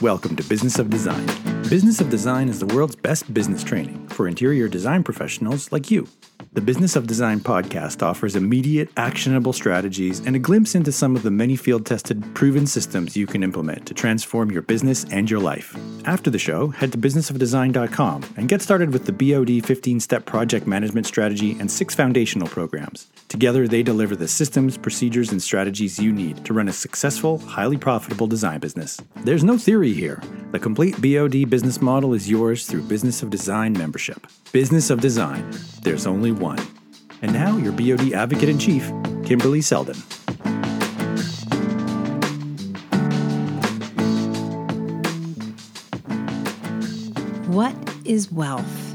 Welcome to Business of Design. Business of Design is the world's best business training for interior design professionals like you. The Business of Design podcast offers immediate, actionable strategies and a glimpse into some of the many field tested, proven systems you can implement to transform your business and your life. After the show, head to businessofdesign.com and get started with the BOD 15 step project management strategy and six foundational programs. Together, they deliver the systems, procedures, and strategies you need to run a successful, highly profitable design business. There's no theory here. The complete BOD business model is yours through Business of Design membership. Business of Design. There's only one. And now, your BOD advocate in chief, Kimberly Seldon. What is wealth?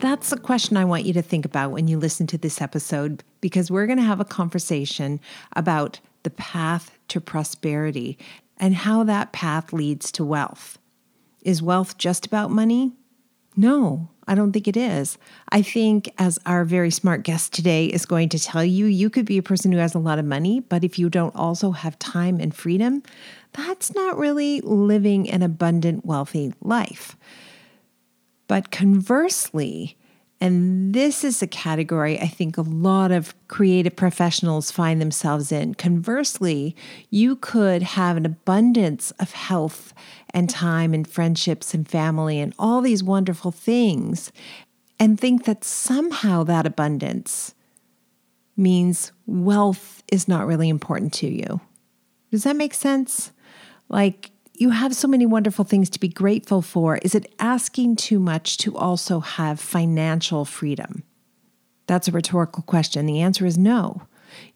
That's a question I want you to think about when you listen to this episode because we're going to have a conversation about the path to prosperity and how that path leads to wealth. Is wealth just about money? No, I don't think it is. I think, as our very smart guest today is going to tell you, you could be a person who has a lot of money, but if you don't also have time and freedom, that's not really living an abundant, wealthy life. But conversely, and this is a category I think a lot of creative professionals find themselves in. Conversely, you could have an abundance of health and time and friendships and family and all these wonderful things, and think that somehow that abundance means wealth is not really important to you. Does that make sense? Like, you have so many wonderful things to be grateful for. Is it asking too much to also have financial freedom? That's a rhetorical question. The answer is no.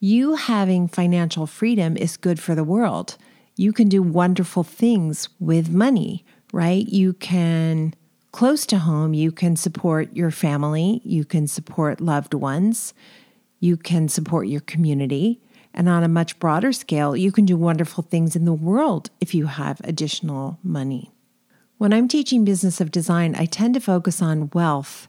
You having financial freedom is good for the world. You can do wonderful things with money, right? You can, close to home, you can support your family, you can support loved ones, you can support your community. And on a much broader scale, you can do wonderful things in the world if you have additional money. When I'm teaching business of design, I tend to focus on wealth,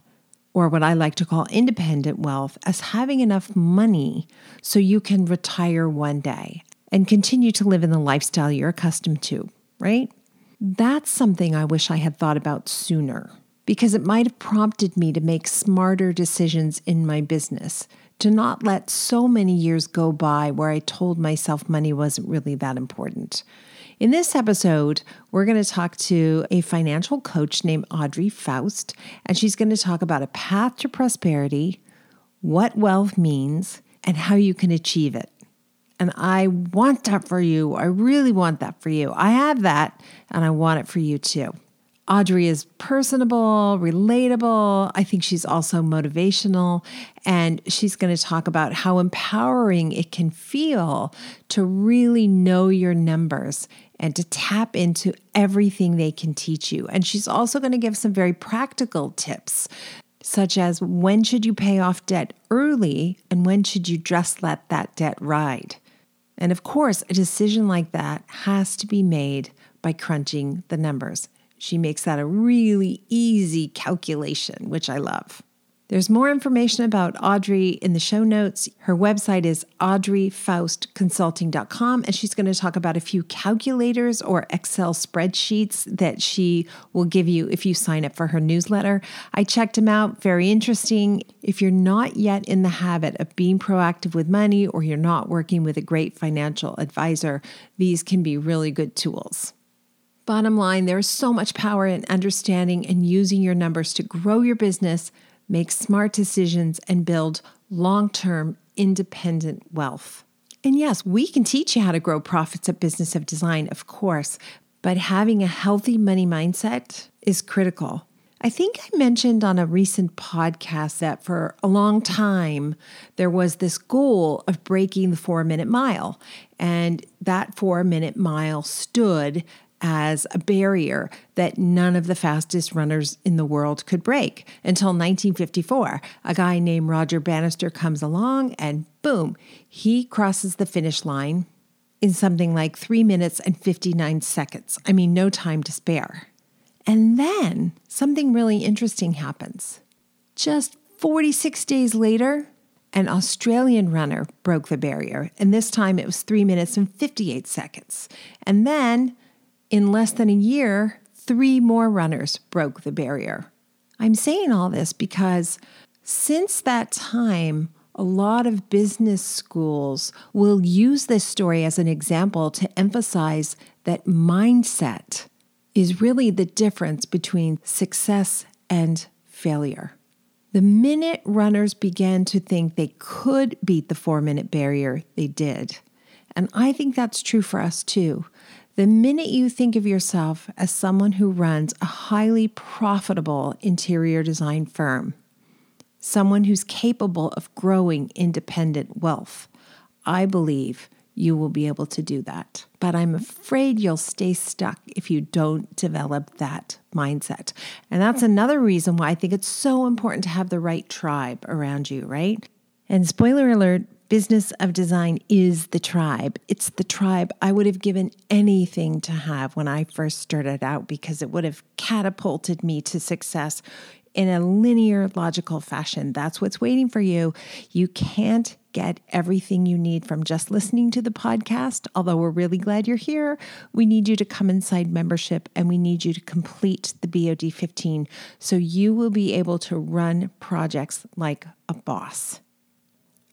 or what I like to call independent wealth, as having enough money so you can retire one day and continue to live in the lifestyle you're accustomed to, right? That's something I wish I had thought about sooner because it might have prompted me to make smarter decisions in my business to not let so many years go by where I told myself money wasn't really that important. In this episode, we're going to talk to a financial coach named Audrey Faust, and she's going to talk about a path to prosperity, what wealth means, and how you can achieve it. And I want that for you. I really want that for you. I have that, and I want it for you too. Audrey is personable, relatable. I think she's also motivational. And she's going to talk about how empowering it can feel to really know your numbers and to tap into everything they can teach you. And she's also going to give some very practical tips, such as when should you pay off debt early and when should you just let that debt ride. And of course, a decision like that has to be made by crunching the numbers. She makes that a really easy calculation, which I love. There's more information about Audrey in the show notes. Her website is audreyfaustconsulting.com, and she's going to talk about a few calculators or Excel spreadsheets that she will give you if you sign up for her newsletter. I checked them out, very interesting. If you're not yet in the habit of being proactive with money or you're not working with a great financial advisor, these can be really good tools. Bottom line, there is so much power in understanding and using your numbers to grow your business, make smart decisions, and build long term independent wealth. And yes, we can teach you how to grow profits at Business of Design, of course, but having a healthy money mindset is critical. I think I mentioned on a recent podcast that for a long time there was this goal of breaking the four minute mile. And that four minute mile stood as a barrier that none of the fastest runners in the world could break until 1954. A guy named Roger Bannister comes along and boom, he crosses the finish line in something like three minutes and 59 seconds. I mean, no time to spare. And then something really interesting happens. Just 46 days later, an Australian runner broke the barrier, and this time it was three minutes and 58 seconds. And then in less than a year, three more runners broke the barrier. I'm saying all this because since that time, a lot of business schools will use this story as an example to emphasize that mindset is really the difference between success and failure. The minute runners began to think they could beat the four minute barrier, they did. And I think that's true for us too. The minute you think of yourself as someone who runs a highly profitable interior design firm, someone who's capable of growing independent wealth, I believe you will be able to do that. But I'm afraid you'll stay stuck if you don't develop that mindset. And that's another reason why I think it's so important to have the right tribe around you, right? And spoiler alert, Business of Design is the tribe. It's the tribe I would have given anything to have when I first started out because it would have catapulted me to success in a linear, logical fashion. That's what's waiting for you. You can't get everything you need from just listening to the podcast. Although we're really glad you're here, we need you to come inside membership and we need you to complete the BOD 15 so you will be able to run projects like a boss.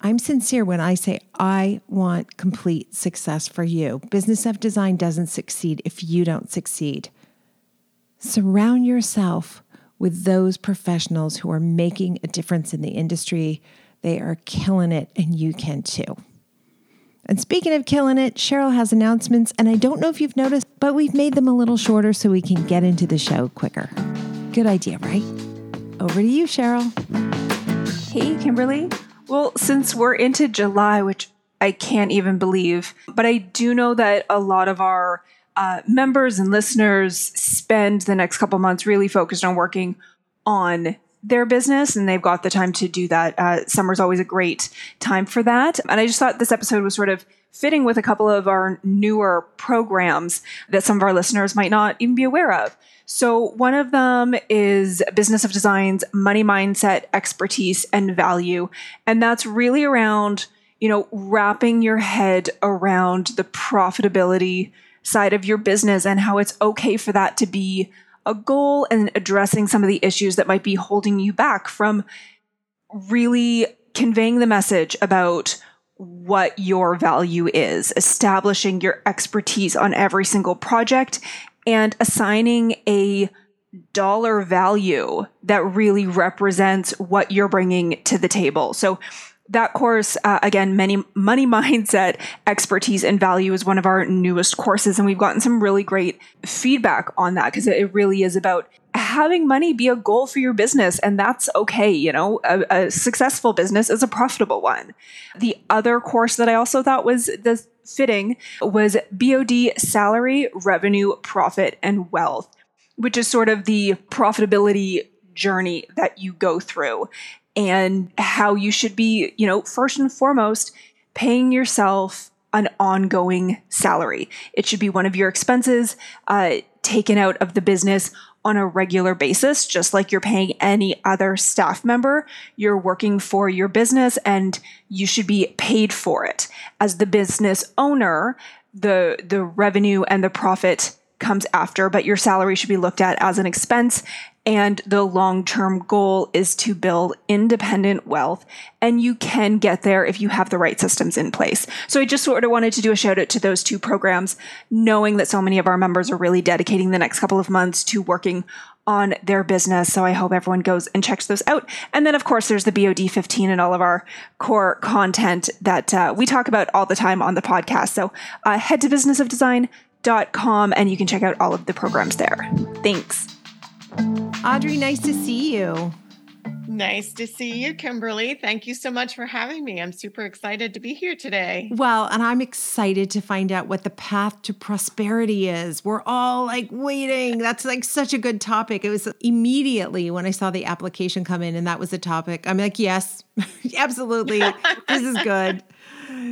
I'm sincere when I say I want complete success for you. Business of Design doesn't succeed if you don't succeed. Surround yourself with those professionals who are making a difference in the industry. They are killing it, and you can too. And speaking of killing it, Cheryl has announcements, and I don't know if you've noticed, but we've made them a little shorter so we can get into the show quicker. Good idea, right? Over to you, Cheryl. Hey, Kimberly. Well, since we're into July, which I can't even believe, but I do know that a lot of our uh, members and listeners spend the next couple months really focused on working on their business and they've got the time to do that. Uh, summer's always a great time for that. And I just thought this episode was sort of fitting with a couple of our newer programs that some of our listeners might not even be aware of. So, one of them is Business of Design's money mindset, expertise, and value. And that's really around, you know, wrapping your head around the profitability side of your business and how it's okay for that to be a goal and addressing some of the issues that might be holding you back from really conveying the message about what your value is, establishing your expertise on every single project, and assigning a dollar value that really represents what you're bringing to the table. So that course, uh, again, many money mindset expertise and value is one of our newest courses. And we've gotten some really great feedback on that because it really is about having money be a goal for your business. And that's okay. You know, a, a successful business is a profitable one. The other course that I also thought was the fitting was BOD salary, revenue, profit, and wealth, which is sort of the profitability journey that you go through and how you should be, you know, first and foremost, paying yourself an ongoing salary. It should be one of your expenses uh, taken out of the business on a regular basis, just like you're paying any other staff member. You're working for your business and you should be paid for it. As the business owner, the, the revenue and the profit comes after, but your salary should be looked at as an expense and the long term goal is to build independent wealth. And you can get there if you have the right systems in place. So I just sort of wanted to do a shout out to those two programs, knowing that so many of our members are really dedicating the next couple of months to working on their business. So I hope everyone goes and checks those out. And then, of course, there's the BOD 15 and all of our core content that uh, we talk about all the time on the podcast. So uh, head to businessofdesign.com and you can check out all of the programs there. Thanks. Audrey, nice to see you. Nice to see you, Kimberly. Thank you so much for having me. I'm super excited to be here today. Well, and I'm excited to find out what the path to prosperity is. We're all like waiting. That's like such a good topic. It was immediately when I saw the application come in and that was the topic. I'm like, yes, absolutely. this is good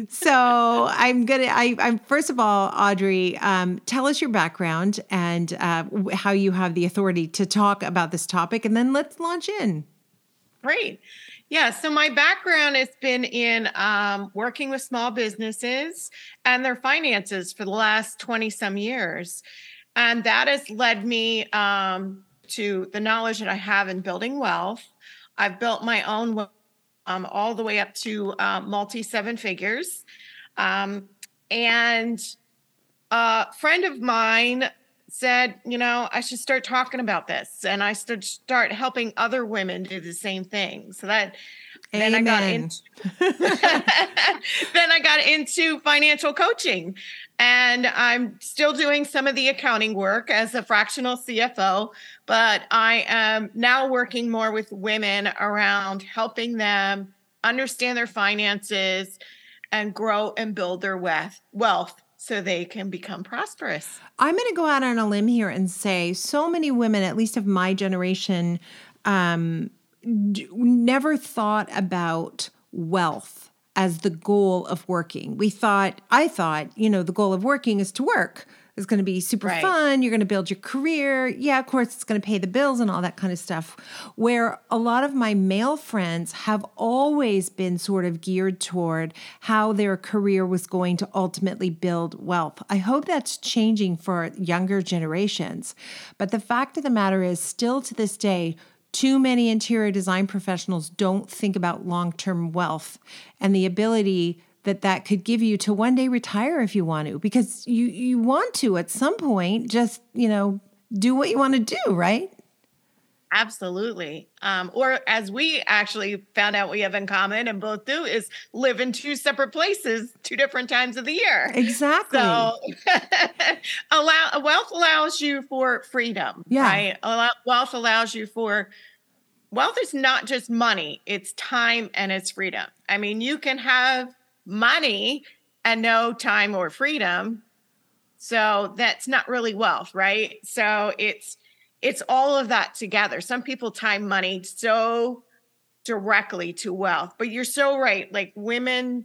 so I'm gonna. I, I'm first of all, Audrey. Um, tell us your background and uh, how you have the authority to talk about this topic, and then let's launch in. Great. Yeah. So my background has been in um, working with small businesses and their finances for the last twenty some years. And that has led me um, to the knowledge that I have in building wealth. I've built my own um, all the way up to uh, multi seven figures. Um, and a friend of mine said, you know, I should start talking about this and I should start helping other women do the same thing. So that Amen. then I got into then I got into financial coaching. And I'm still doing some of the accounting work as a fractional CFO, but I am now working more with women around helping them understand their finances and grow and build their wealth so they can become prosperous. I'm going to go out on a limb here and say so many women, at least of my generation, um, d- never thought about wealth as the goal of working. We thought, I thought, you know, the goal of working is to work. It's going to be super right. fun. You're going to build your career. Yeah, of course, it's going to pay the bills and all that kind of stuff. Where a lot of my male friends have always been sort of geared toward how their career was going to ultimately build wealth. I hope that's changing for younger generations. But the fact of the matter is, still to this day, too many interior design professionals don't think about long term wealth and the ability that that could give you to one day retire if you want to because you you want to at some point just you know do what you want to do right? Absolutely. Um, or as we actually found out we have in common and both do is live in two separate places two different times of the year. Exactly. so allow wealth allows you for freedom yeah. right? Allow, wealth allows you for wealth is not just money it's time and it's freedom. I mean you can have money and no time or freedom. So that's not really wealth right? So it's it's all of that together. Some people tie money so directly to wealth but you're so right like women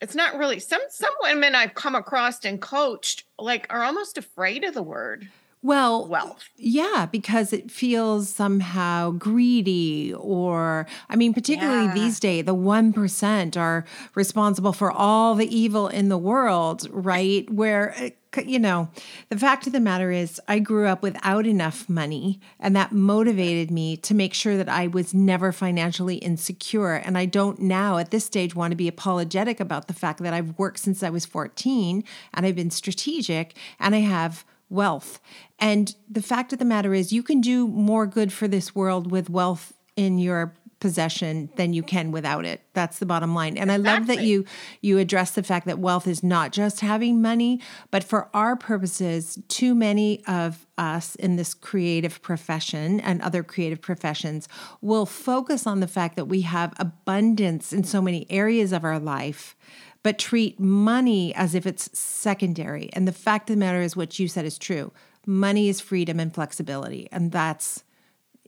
it's not really some some women i've come across and coached like are almost afraid of the word well, wealth. Yeah, because it feels somehow greedy, or I mean, particularly yeah. these days, the 1% are responsible for all the evil in the world, right? Where, uh, you know, the fact of the matter is, I grew up without enough money, and that motivated me to make sure that I was never financially insecure. And I don't now, at this stage, want to be apologetic about the fact that I've worked since I was 14 and I've been strategic and I have wealth. And the fact of the matter is, you can do more good for this world with wealth in your possession than you can without it that's the bottom line and exactly. i love that you you address the fact that wealth is not just having money but for our purposes too many of us in this creative profession and other creative professions will focus on the fact that we have abundance in so many areas of our life but treat money as if it's secondary. And the fact of the matter is, what you said is true. Money is freedom and flexibility, and that's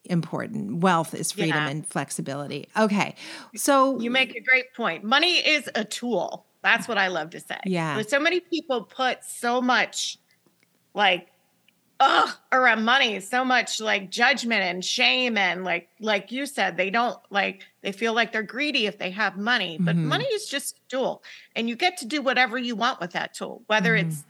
important. Wealth is freedom yeah. and flexibility. Okay. So you make a great point. Money is a tool. That's what I love to say. Yeah. But so many people put so much like ugh around money so much like judgment and shame and like like you said they don't like they feel like they're greedy if they have money but mm-hmm. money is just a tool and you get to do whatever you want with that tool whether mm-hmm. it's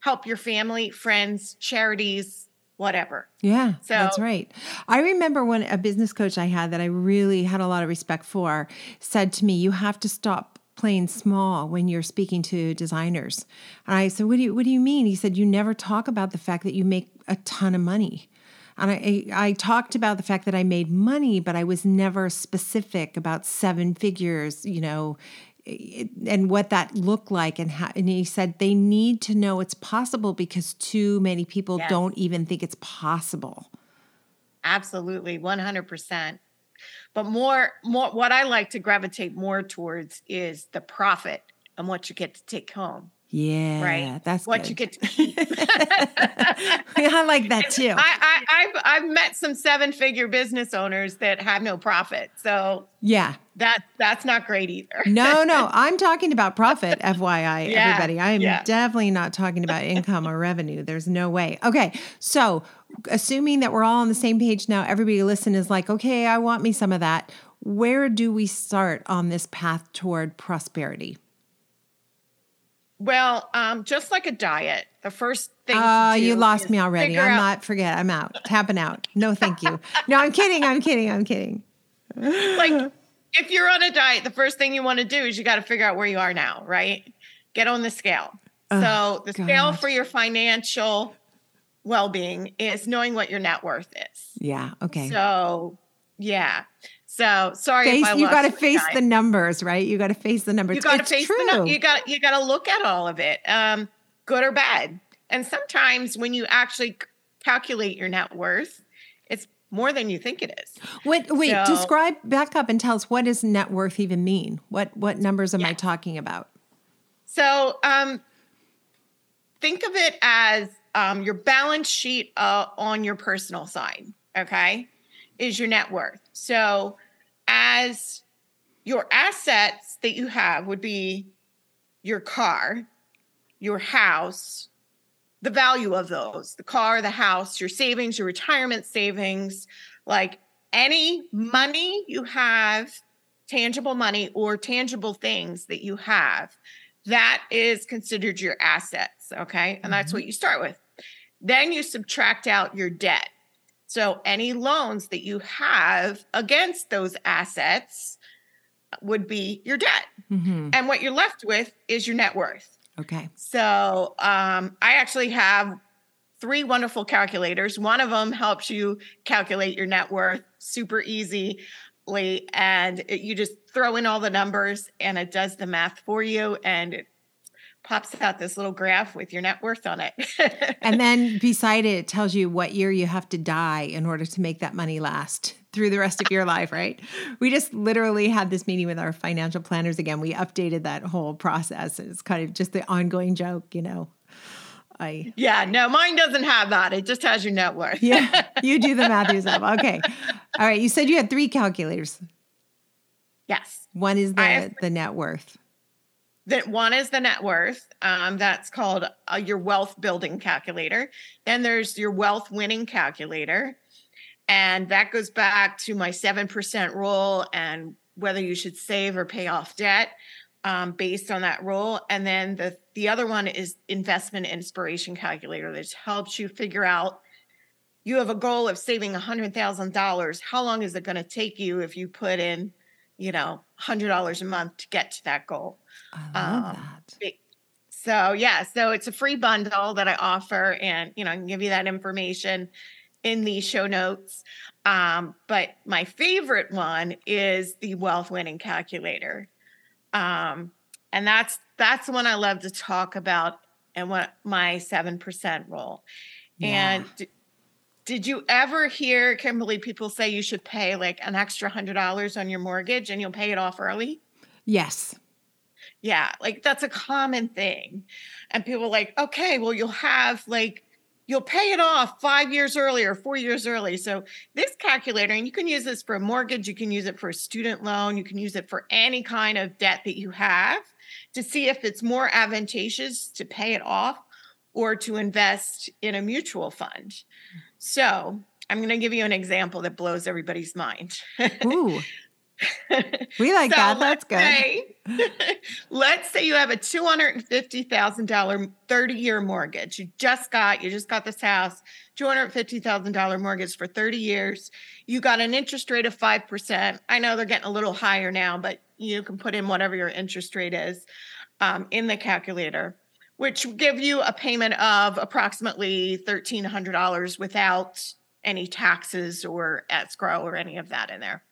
help your family friends charities whatever yeah so that's right i remember when a business coach i had that i really had a lot of respect for said to me you have to stop playing small when you're speaking to designers. And I said, what do you, what do you mean? He said, you never talk about the fact that you make a ton of money. And I, I talked about the fact that I made money, but I was never specific about seven figures, you know, and what that looked like. And, how, and he said they need to know it's possible because too many people yes. don't even think it's possible. Absolutely, 100%. But more, more, what I like to gravitate more towards is the profit and what you get to take home. Yeah, right. That's what good. you get to keep. I like that too. I, I, have I've met some seven figure business owners that have no profit. So yeah, that that's not great either. no, no, I'm talking about profit. FYI, yeah, everybody. I am yeah. definitely not talking about income or revenue. There's no way. Okay, so assuming that we're all on the same page now, everybody listen is like, okay, I want me some of that. Where do we start on this path toward prosperity? Well, um, just like a diet, the first thing. Oh, you lost me already. I'm out- not. Forget. I'm out. Tapping out. No, thank you. No, I'm kidding. I'm kidding. I'm kidding. like if you're on a diet, the first thing you want to do is you got to figure out where you are now, right? Get on the scale. so the scale for your financial well-being is knowing what your net worth is. Yeah. Okay. So yeah. So sorry face, if I you got to face guy. the numbers, right? You got to face the numbers. you got to face true. the you got you got to look at all of it, um, good or bad. And sometimes when you actually calculate your net worth, it's more than you think it is. What? Wait. So- describe. Back up and tell us what does net worth even mean? What What numbers am I talking about? So um, think of it as um, your balance sheet uh, on your personal side, okay, is your net worth. So as your assets that you have would be your car, your house, the value of those, the car, the house, your savings, your retirement savings, like any money you have, tangible money or tangible things that you have, that is considered your assets. Okay. And that's mm-hmm. what you start with. Then you subtract out your debt. So any loans that you have against those assets would be your debt. hmm And what you're left with is your net worth. Okay. So um, I actually have three wonderful calculators. One of them helps you calculate your net worth super easily, and it, you just throw in all the numbers, and it does the math for you, and it pops out this little graph with your net worth on it. And then beside it, it tells you what year you have to die in order to make that money last through the rest of your life, right? We just literally had this meeting with our financial planners again. We updated that whole process. It's kind of just the ongoing joke, you know. I yeah, no, mine doesn't have that. It just has your net worth. yeah, you do the math yourself. Okay. All right. You said you had three calculators. yes. One is the have- the net worth. That one is the net worth um, that's called uh, your wealth building calculator. Then there's your wealth winning calculator. And that goes back to my 7% rule and whether you should save or pay off debt um, based on that rule. And then the, the other one is investment inspiration calculator that helps you figure out you have a goal of saving $100000 how long is it going to take you if you put in you know $100 a month to get to that goal I love Um, that. so yeah, so it's a free bundle that I offer, and you know I can give you that information in the show notes. Um, but my favorite one is the wealth winning calculator, um, and that's that's the one I love to talk about, and what my seven percent rule. And d- did you ever hear Kimberly people say you should pay like an extra hundred dollars on your mortgage and you'll pay it off early? Yes. Yeah, like that's a common thing. And people are like, okay, well, you'll have like, you'll pay it off five years early or four years early. So this calculator, and you can use this for a mortgage, you can use it for a student loan, you can use it for any kind of debt that you have to see if it's more advantageous to pay it off or to invest in a mutual fund. So I'm going to give you an example that blows everybody's mind. Ooh. We like that. That's let's good. Say, let's say you have a two hundred and fifty thousand dollar thirty year mortgage. You just got you just got this house, two hundred fifty thousand dollar mortgage for thirty years. You got an interest rate of five percent. I know they're getting a little higher now, but you can put in whatever your interest rate is um, in the calculator, which give you a payment of approximately thirteen hundred dollars without any taxes or escrow or any of that in there.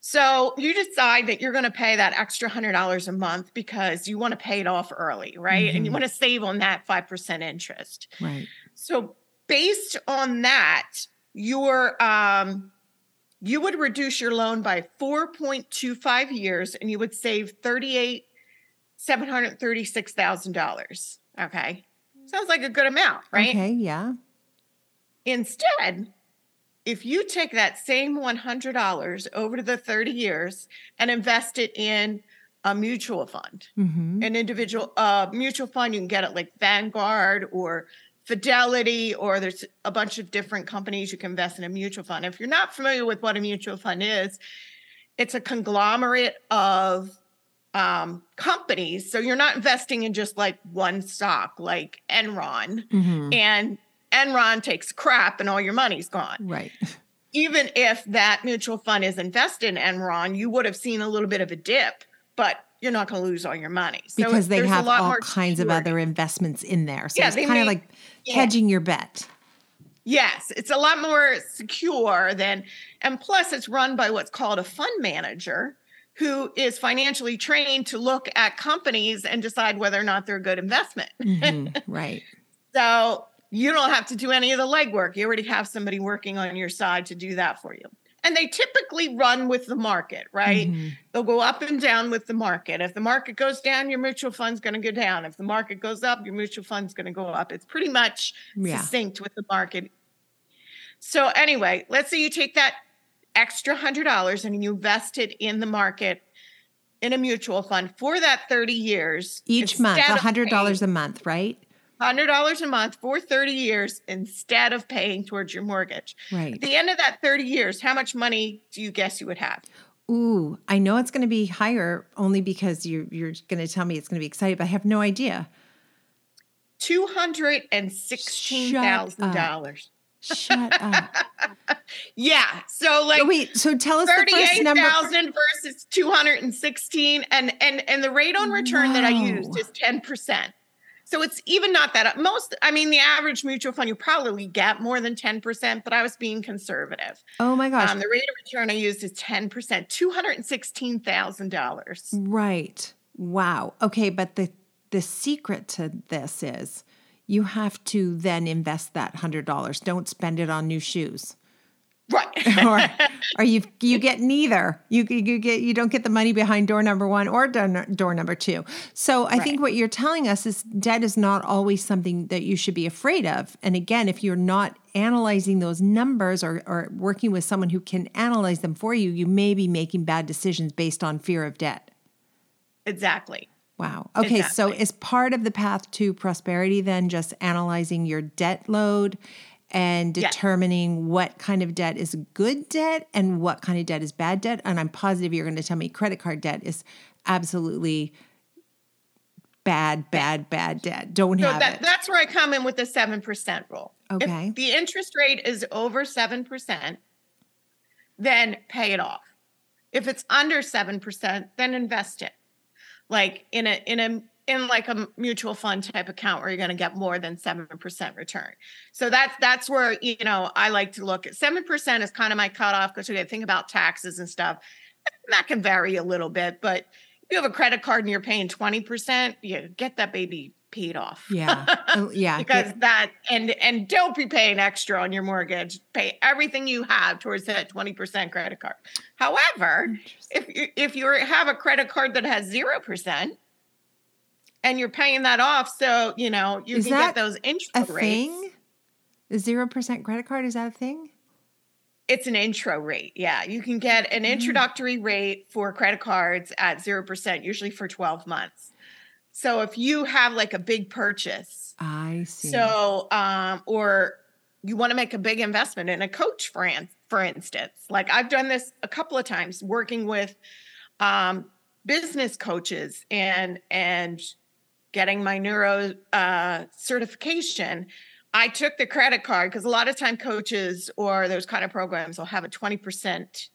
So you decide that you're going to pay that extra hundred dollars a month because you want to pay it off early, right? And you Mhm. want to save on that five percent interest. Right. So based on that, your um, you would reduce your loan by 4.25 years, and you would save thirty-eight seven hundred thirty-six thousand dollars. Okay, sounds like a good amount, right? Okay. Yeah. Instead, if you take that same $100 over to the 30 years and invest it in a mutual fund, hmm an individual uh, mutual fund, you can get it like Vanguard or Fidelity, or there's a bunch of different companies you can invest in a mutual fund. If you're not familiar with what a mutual fund is, it's a conglomerate of um, companies. So you're not investing in just like one stock, like Enron, Mhm. and Enron takes crap and all your money's gone. Right. Even if that mutual fund is invested in Enron, you would have seen a little bit of a dip, but you're not going to lose all your money. So Because they have lot all more kinds of other investments in there. So Yeah, it's kind of like yeah. hedging your bet. Yes, it's a lot more secure than, and plus it's run by what's called a fund manager who is financially trained to look at companies and decide whether or not they're a good investment. Mhm. right. So you don't have to do any of the legwork. You already have somebody working on your side to do that for you. And they typically run with the market, right? Mhm. They'll go up and down with the market. If the market goes down, your mutual fund's going to go down. If the market goes up, your mutual fund's going to go up. It's pretty much Yeah. succinct with the market. So anyway, let's say you take that extra hundred dollars and you invest it in the market in a mutual fund for that 30 years. Each month, a hundred dollars paying a month, right? $100 a month for 30 years instead of paying towards your mortgage. Right. At the end of that 30 years, how much money do you guess you would have? Ooh, I know it's going to be higher only because you're you're going to tell me it's going to be exciting, but I have no idea. $216,000. Shut up. Yeah. So like oh, wait, so tell us the first number. thousand versus two hundred and sixteen, and and the rate on return that I used is ten percent. So it's even not that most. I mean, the average mutual fund you probably get more than ten percent, but I was being conservative. Oh my gosh. Um, the rate of return I used is ten percent, two hundred and sixteen thousand dollars. Right. Wow. Okay, but the the secret to this is you have to then invest that hundred dollars. Don't spend it on new shoes. Right. or or you you get neither. You you get you don't get the money behind door number one or door, door number two. So I think what you're telling us is debt is not always something that you should be afraid of. And again, if you're not analyzing those numbers or or working with someone who can analyze them for you, you may be making bad decisions based on fear of debt. exactly. Wow. Okay. So Exactly. is part of the path to prosperity then just analyzing your debt load and Yes. determining what kind of debt is good debt and what kind of debt is bad debt? And I'm positive you're going to tell me credit card debt is absolutely bad, bad, bad debt. Don't So have that, it. that's where I come in with the seven percent rule. Okay. If the interest rate is over seven percent, then pay it off. If it's under seven percent, then invest it. Like in a in a in like a mutual fund type account where you're going to get more than seven percent return. So that's that's where you know I like to look at seven percent is kind of my cutoff because to think about taxes and stuff. That can vary a little bit, but if you have a credit card and you're paying twenty percent, you get that baby paid off. yeah. Uh, yeah. because that and and don't be paying extra on your mortgage pay everything you have towards that 20% credit card however if you if you have a credit card that has 0% and you're paying that off so you know you Is can that get those intro a rates thing? The 0% credit card, is that a thing? it's an intro rate yeah you can get Mm-hmm. an introductory rate for credit cards at 0% usually for 12 months so if you have like a big purchase I see. So, um, or you want to make a big investment in a coach, for, in- for instance. Like I've done this a couple of times working with um, business coaches and and getting my neuro uh, certification. I took the credit card because a lot of time coaches or those kind of programs will have a 20%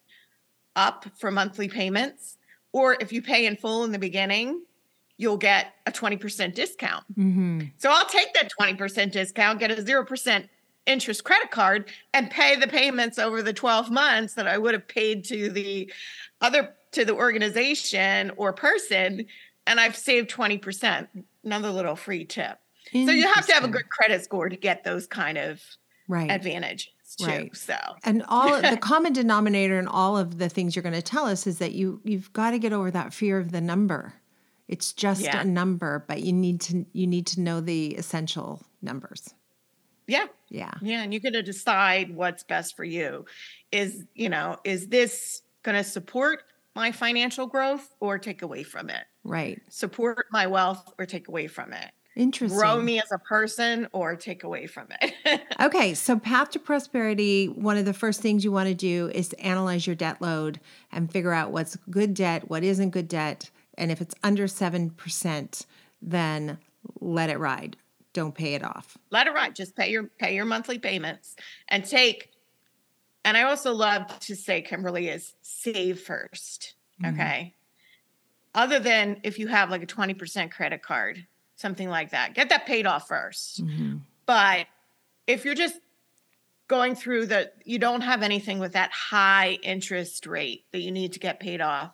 up for monthly payments. Or if you pay in full in the beginning, you'll get a 20% discount. hmm So I'll take that 20% discount, get a 0% interest credit card, and pay the payments over the 12 months that I would have paid to the other to the organization or person. And I've saved 20%. Another little free tip. So you have to have a good credit score to get those kind of right. advantages too. Right. So And all the common denominator in all of the things you're going to tell us is that you you've got to get over that fear of the number. It's just Yeah. a number, but you need to you need to know the essential numbers. yeah. Yeah. Yeah, and you got to decide what's best for you. Is, you know, is this going to support my financial growth or take away from it? Right. Support my wealth or take away from it? Interesting. Grow me as a person or take away from it? Okay, so path to prosperity, one of the first things you want to do is analyze your debt load and figure out what's good debt, what isn't good debt, And if it's under 7%, then let it ride. Don't pay it off. Let it ride. Just pay your pay your monthly payments and take and I also love to say, Kimberly, is save 1st mm-hmm. Okay. Other than if you have like a 20% credit card, something like that, get that paid off 1st mm-hmm. But if you're just going through the, you don't have anything with that high interest rate that you need to get paid off.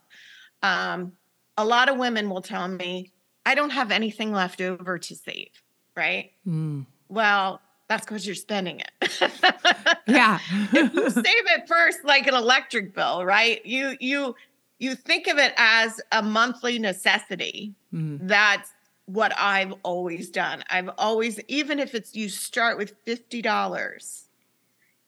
Um, a lot of women will tell me, I don't have anything left over to save, right? Mm. Well, that's because you're spending it. yeah. if you save it first, like an electric bill, right? You you you think of it as a monthly necessity. Mm. That's what I've always done. I've always, even if it's you start with fifty dollars,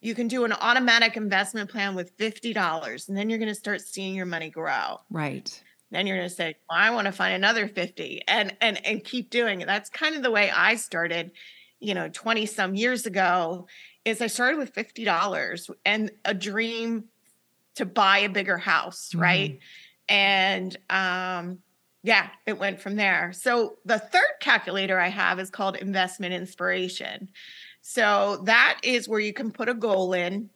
you can do an automatic investment plan with fifty dollars, and then you're going to start seeing your money grow. Right. Then you're going to say, well, I want to find another 50 and and and keep doing it. That's kind of the way I started you know 20 some years ago is i started with $50 and a dream to buy a bigger house mm-hmm. right and um yeah it went from there so the third calculator i have is called investment inspiration so that is where you can put a goal in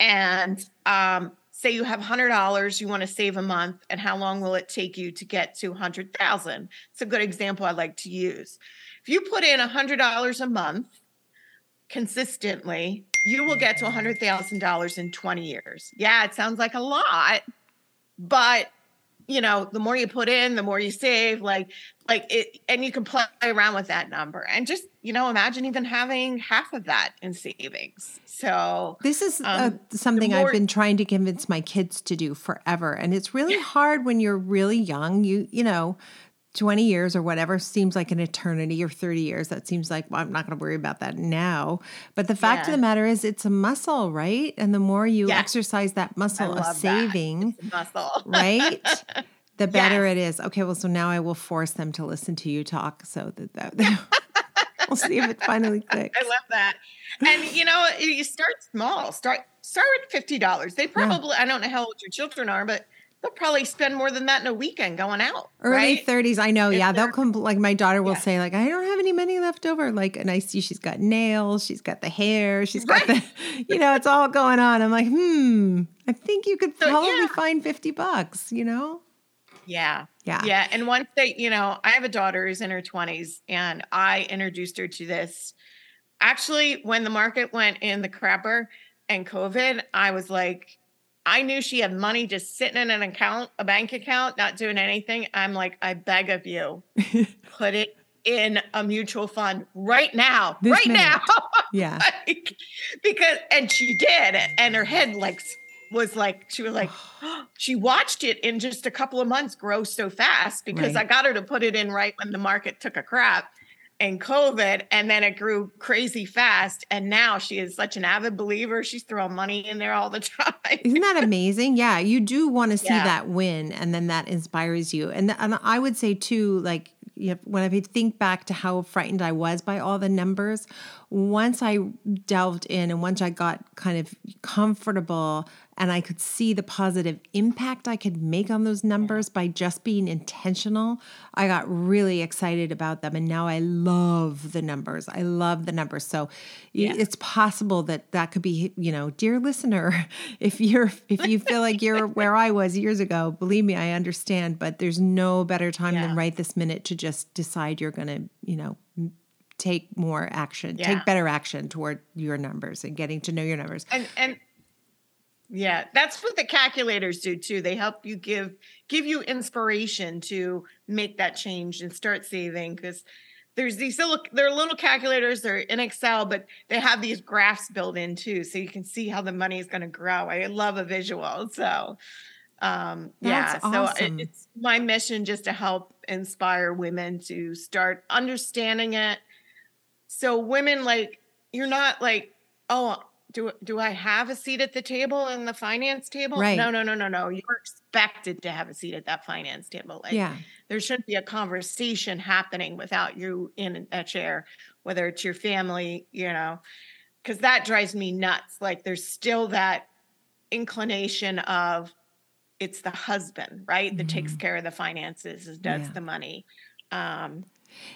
and um, say you have $100 you want to save a month and how long will it take you to get to 100000 it's a good example i like to use if you put in $100 a month consistently, you will get to $100,000 in 20 years. Yeah, it sounds like a lot, but you know, the more you put in, the more you save, like like it and you can play around with that number and just, you know, imagine even having half of that in savings. So this is uh, um, uh, something more- I've been trying to convince my kids to do forever and it's really hard when you're really young. You you know, 20 years or whatever seems like an eternity or 30 years. That seems like well, I'm not going to worry about that now. But the fact yeah. of the matter is, it's a muscle, right? And the more you yeah. exercise that muscle of saving, muscle, right? The better yes. it is. Okay, well, so now I will force them to listen to you talk so that, that we'll see if it finally clicks. I love that. And you know, you start small. Start start with fifty dollars. They probably yeah. I don't know how old your children are, but they'll probably spend more than that in a weekend going out. Early right? 30s, I know. If yeah, they'll come. Like my daughter will yeah. say, like, I don't have any money left over. Like, and I see she's got nails, she's got the hair, she's got right. the, you know, it's all going on. I'm like, hmm, I think you could so, probably yeah. find 50 bucks. You know? Yeah. Yeah. Yeah. And once they, you know, I have a daughter who's in her 20s, and I introduced her to this. Actually, when the market went in the crapper and COVID, I was like, I knew she had money just sitting in an account, a bank account, not doing anything. I'm like, I beg of you, put it in a mutual fund right now, this right minute. now. Yeah. like, because, and she did. And her head like was like, she was like, she watched it in just a couple of months grow so fast because right. I got her to put it in right when the market took a crap and COVID, and then it grew crazy fast. And now she is such an avid believer. She's throwing money in there all the time. Isn't that amazing? Yeah, you do want to see yeah. that win, and then that inspires you. And and I would say too, like you know, when I think back to how frightened I was by all the numbers, once I delved in and once I got kind of comfortable and I could see the positive impact I could make on those numbers by just being intentional, I got really excited about them. And now I love the numbers. I love the numbers. So yeah. it's possible that that could be, you know, dear listener, if you're, if you feel like you're where I was years ago, believe me, I understand, but there's no better time yeah. than right this minute to just decide you're going to, you know, take more action, yeah. take better action toward your numbers and getting to know your numbers. And, and, yeah, that's what the calculators do too. They help you give give you inspiration to make that change and start saving because there's these little they're little calculators they're in excel but they have these graphs built in too so you can see how the money is going to grow i love a visual so um That's yeah awesome. so it, it's my mission just to help inspire women to start understanding it so women like you're not like oh do do I have a seat at the table in the finance table? Right. No, no, no, no, no. You're expected to have a seat at that finance table. Like, yeah. There shouldn't be a conversation happening without you in a chair, whether it's your family, you know, because that drives me nuts. Like, there's still that inclination of, it's the husband, right, that takes care of the finances, does Yeah. the money. Um,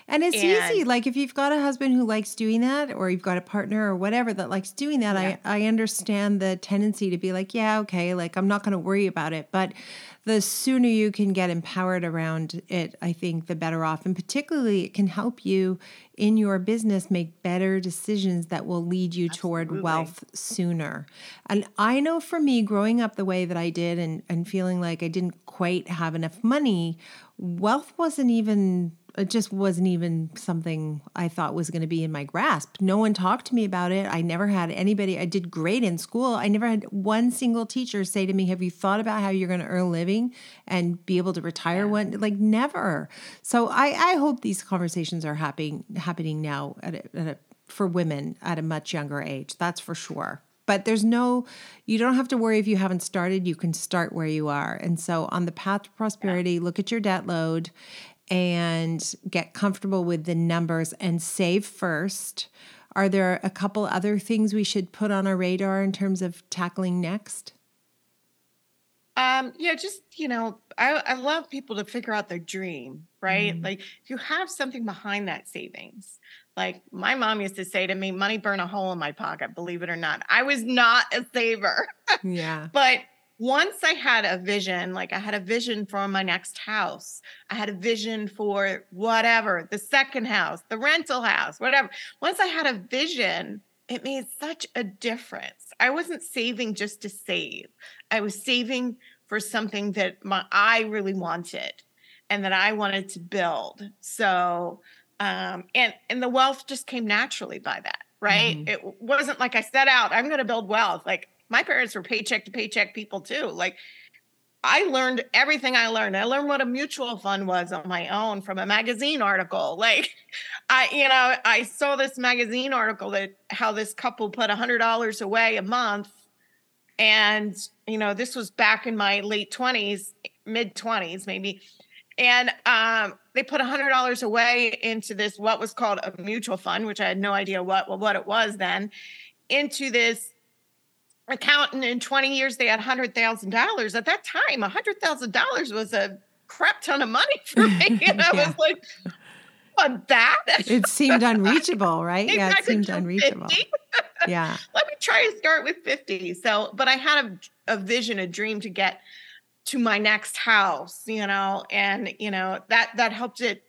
And it's And- easy. Like if you've got a husband who likes doing that, or you've got a partner or whatever that likes doing that, Yeah. I, I understand the tendency to be like, yeah, okay, like I'm not going to worry about it. But the sooner you can get empowered around it, I think the better off. And particularly, it can help you in your business make better decisions that will lead you toward wealth sooner. And I know for me, growing up the way that I did and, and feeling like I didn't quite have enough money, wealth wasn't even it just wasn't even something I thought was going to be in my grasp. No one talked to me about it. I never had anybody. I did great in school. I never had one single teacher say to me, "Have you thought about how you're going to earn a living and be able to retire one?" Like never. So I, I hope these conversations are happening happening now at a, at a, for women at a much younger age. That's for sure. But there's no, you don't have to worry if you haven't started. You can start where you are. And so on the path to prosperity, look at your debt load and get comfortable with the numbers and save first. Are there a couple other things we should put on our radar in terms of tackling next? Um, yeah, just you know, I, I love people to figure out their dream, right? Mhm. Like if you have something behind that savings. Like my mom used to say to me, money burn a hole in my pocket, believe it or not. I was not a saver. Yeah. But once I had a vision, like I had a vision for my next house, I had a vision for whatever, the second house, the rental house, whatever. Once I had a vision, it made such a difference. I wasn't saving just to save, I was saving for something that my, I really wanted and that I wanted to build. So, um, and and the wealth just came naturally by that, right? Mhm. It wasn't like I set out, I'm going to build wealth. Like my parents were paycheck to paycheck people too. Like I learned everything I learned. I learned what a mutual fund was on my own from a magazine article. Like I, you know, I saw this magazine article that how this couple put a hundred dollars away a month. And, you know, this was back in my late twenties, mid twenties, maybe. And um, they put a hundred dollars away into this what was called a mutual fund, which I had no idea what what it was then, into this account. And in 20 years, they had hundred thousand dollars. At that time, a hundred thousand dollars was a crap ton of money for me. And I Yeah. was like, on that? It seemed unreachable, right? Yeah, it seemed unreachable. Yeah. let me try and start with 50 so but i had a, a vision a dream to get to my next house you know and you know that that helped it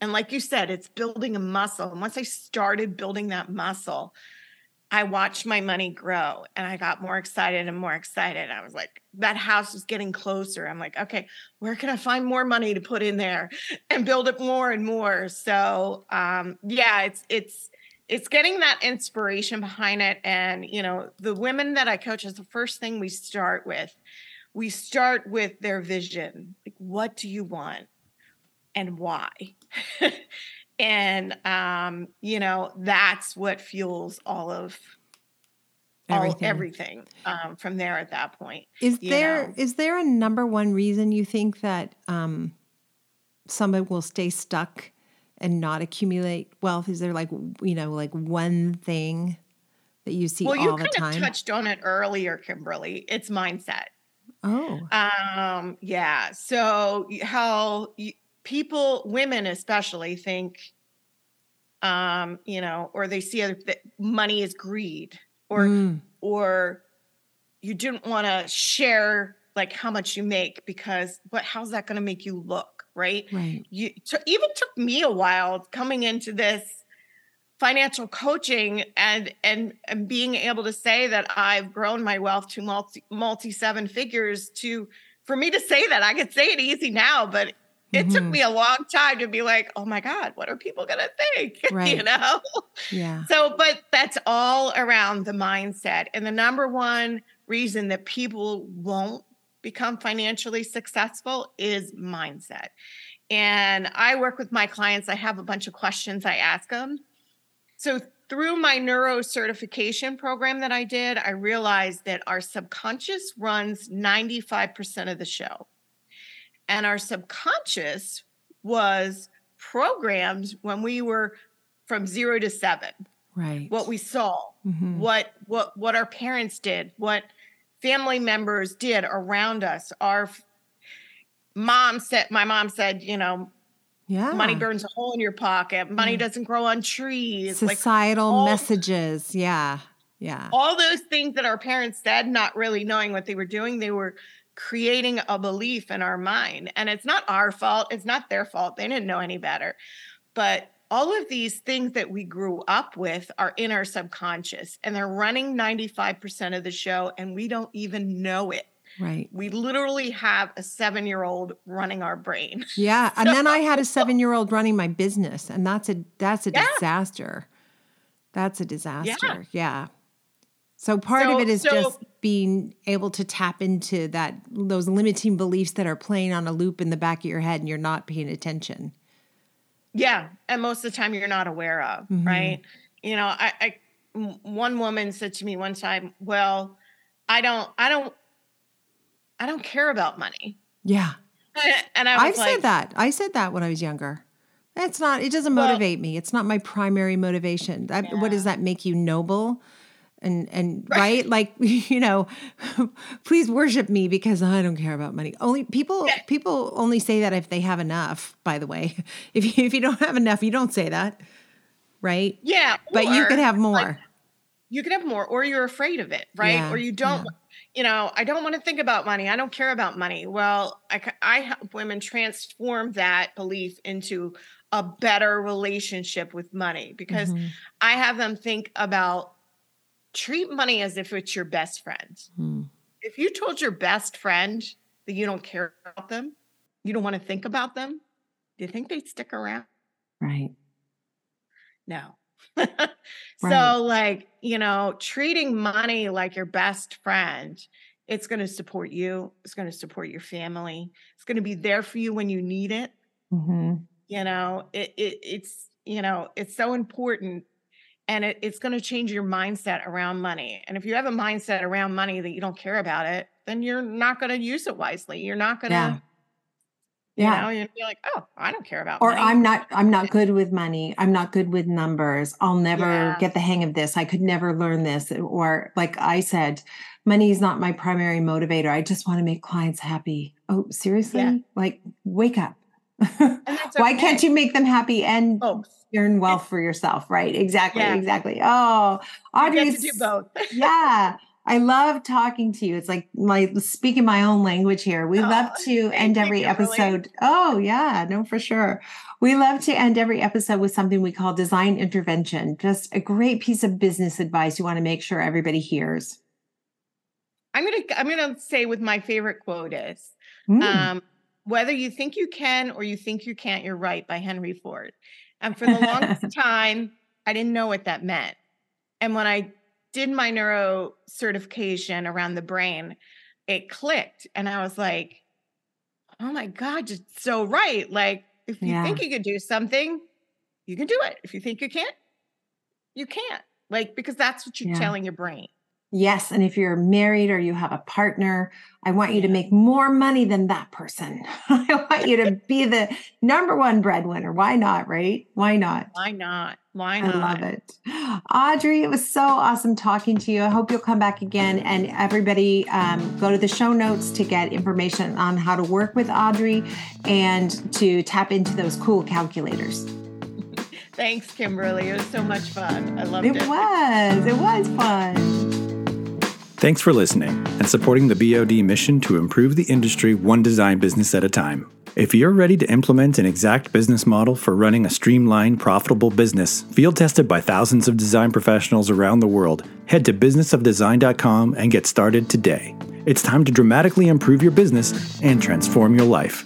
and like you said it's building a muscle and once i started building that muscle i watched my money grow and i got more excited and more excited. I was like that house is getting closer. I'm like okay where can i find more money to put in there and build it more and more? So um yeah it's it's it's getting that inspiration behind it. And you know the women that i coach is the first thing we start with we start with their vision. Like what do you want and why and um you know that's what fuels all of all Everything. everything um from there at that point Is you there is know. there a number one reason you think that um, somebody will stay stuck and not accumulate wealth? Is there like you know like one thing that you see well you all the kind time? of touched on it earlier kimberly it's mindset oh, Um, yeah. So how y- people, women especially, think, um, you know, or they see other that money is greed, or Mm, or you didn't want to share like how much you make because what? How's that going to make you look, right? right. you t- even took me a while coming into this financial coaching and and and being able to say that I've grown my wealth to multi multi seven figures to for me to say that I could say it easy now but it took Mhm. me a long time to be like oh my god what are people going to think Right. you know Yeah. so, but that's all around the mindset. And the number one reason that people won't become financially successful is mindset. And I work with my clients, I have a bunch of questions I ask them. So, through my neuro certification program that I did, I realized that our subconscious runs 95% of the show. And our subconscious was programmed when we were from zero to seven Right. what we saw Mhm. what what what our parents did what family members did around us. Our mom said, my mom said, you know, yeah. money burns a hole in your pocket. Money Mm. doesn't grow on trees. Societal all- messages. Yeah. Yeah. all those things that our parents said, not really knowing what they were doing, they were creating a belief in our mind. And it's not our fault. It's not their fault. They didn't know any better. But all of these things that we grew up with are in our subconscious and they're running 95% of the show and we don't even know it. Right. We literally have a seven year old running our brain. Yeah. And then I had a seven year old running my business, and that's a that's a Yeah. disaster. That's a disaster. Yeah. So part of it is so- just being able to tap into that those limiting beliefs that are playing on a loop in the back of your head and you're not paying attention. Yeah, and most of the time you're not aware of, Mhm. right? You know, I one woman said to me one time, "Well, I don't, I don't, I don't care about money," Yeah. and I was I've like, said that. I said that when I was younger. It's not, it doesn't Well- motivate me. It's not my primary motivation. That, What does that make you noble? And, and right. like, you know, please worship me because I don't care about money. Only people, Yeah. people only say that if they have enough, by the way. If you, if you don't have enough, you don't say that. Right. "Yeah," But you could have more. like, you could have more, or you're afraid of it, right? Yeah, Or you don't. You know, I don't want to think about money. I don't care about money. Well, I, I help women transform that belief into a better relationship with money because Mhm. I have them think about treat money as if it's your best friend. Hmm. If you told your best friend that you don't care about them, you don't want to think about them, do you think they'd stick around? Right. No. Right. So, like, you know, treating money like your best friend, it's going to support you. It's going to support your family. It's going to be there for you when you need it. hmm You know, it, it it's, you know, it's so important and it, it's going to change your mindset around money. And if you have a mindset around money that you don't care about it, then you're not going to use it wisely. You're not going to, Yeah. You know, you're gonna be like, oh, I don't care about or money. i'm not i'm not good with money i'm not good with numbers i'll never Yeah. get the hang of this i could never learn this or like i said money is not my primary motivator i just want to make clients happy oh seriously Yeah. like wake up that's why can't you make them happy and both? Earn wealth for yourself right exactly Yeah. exactly oh audrey You get to do both. yeah I love talking to you. It's like my speaking my own language here. We Oh, love to end every episode. Oh, yeah, no, for sure. We love to end every episode with something we call design intervention, just a great piece of business advice you want to make sure everybody hears. I'm gonna I'm gonna say with my favorite quote is Mm, um, whether you think you can or you think you can't, you're right by Henry Ford. And for the longest time, I didn't know what that meant. And when I did my neuro certification around the brain, it clicked. And I was like, oh my God, you're so right. Like, if you Yeah. think you can do something, you can do it. If you think you can't, you can't. Like, because that's what you're Yeah. telling your brain. Yes. And if you're married or you have a partner, I want you to make more money than that person. I want you to be the number one breadwinner. Why not? Right? Why not? Why not? Why not? I love it. Audrey, it was so awesome talking to you. I hope you'll come back again. And everybody, um, go to the show notes to get information on how to work with Audrey and to tap into those cool calculators. Thanks, Kimberly. It was so much fun. I loved It it. was, it was fun. Thanks for listening and supporting the BOD mission to improve the industry one design business at a time. If you're ready to implement an exact business model for running a streamlined, profitable business, field tested by thousands of design professionals around the world, head to businessofdesign.com and get started today. It's time to dramatically improve your business and transform your life.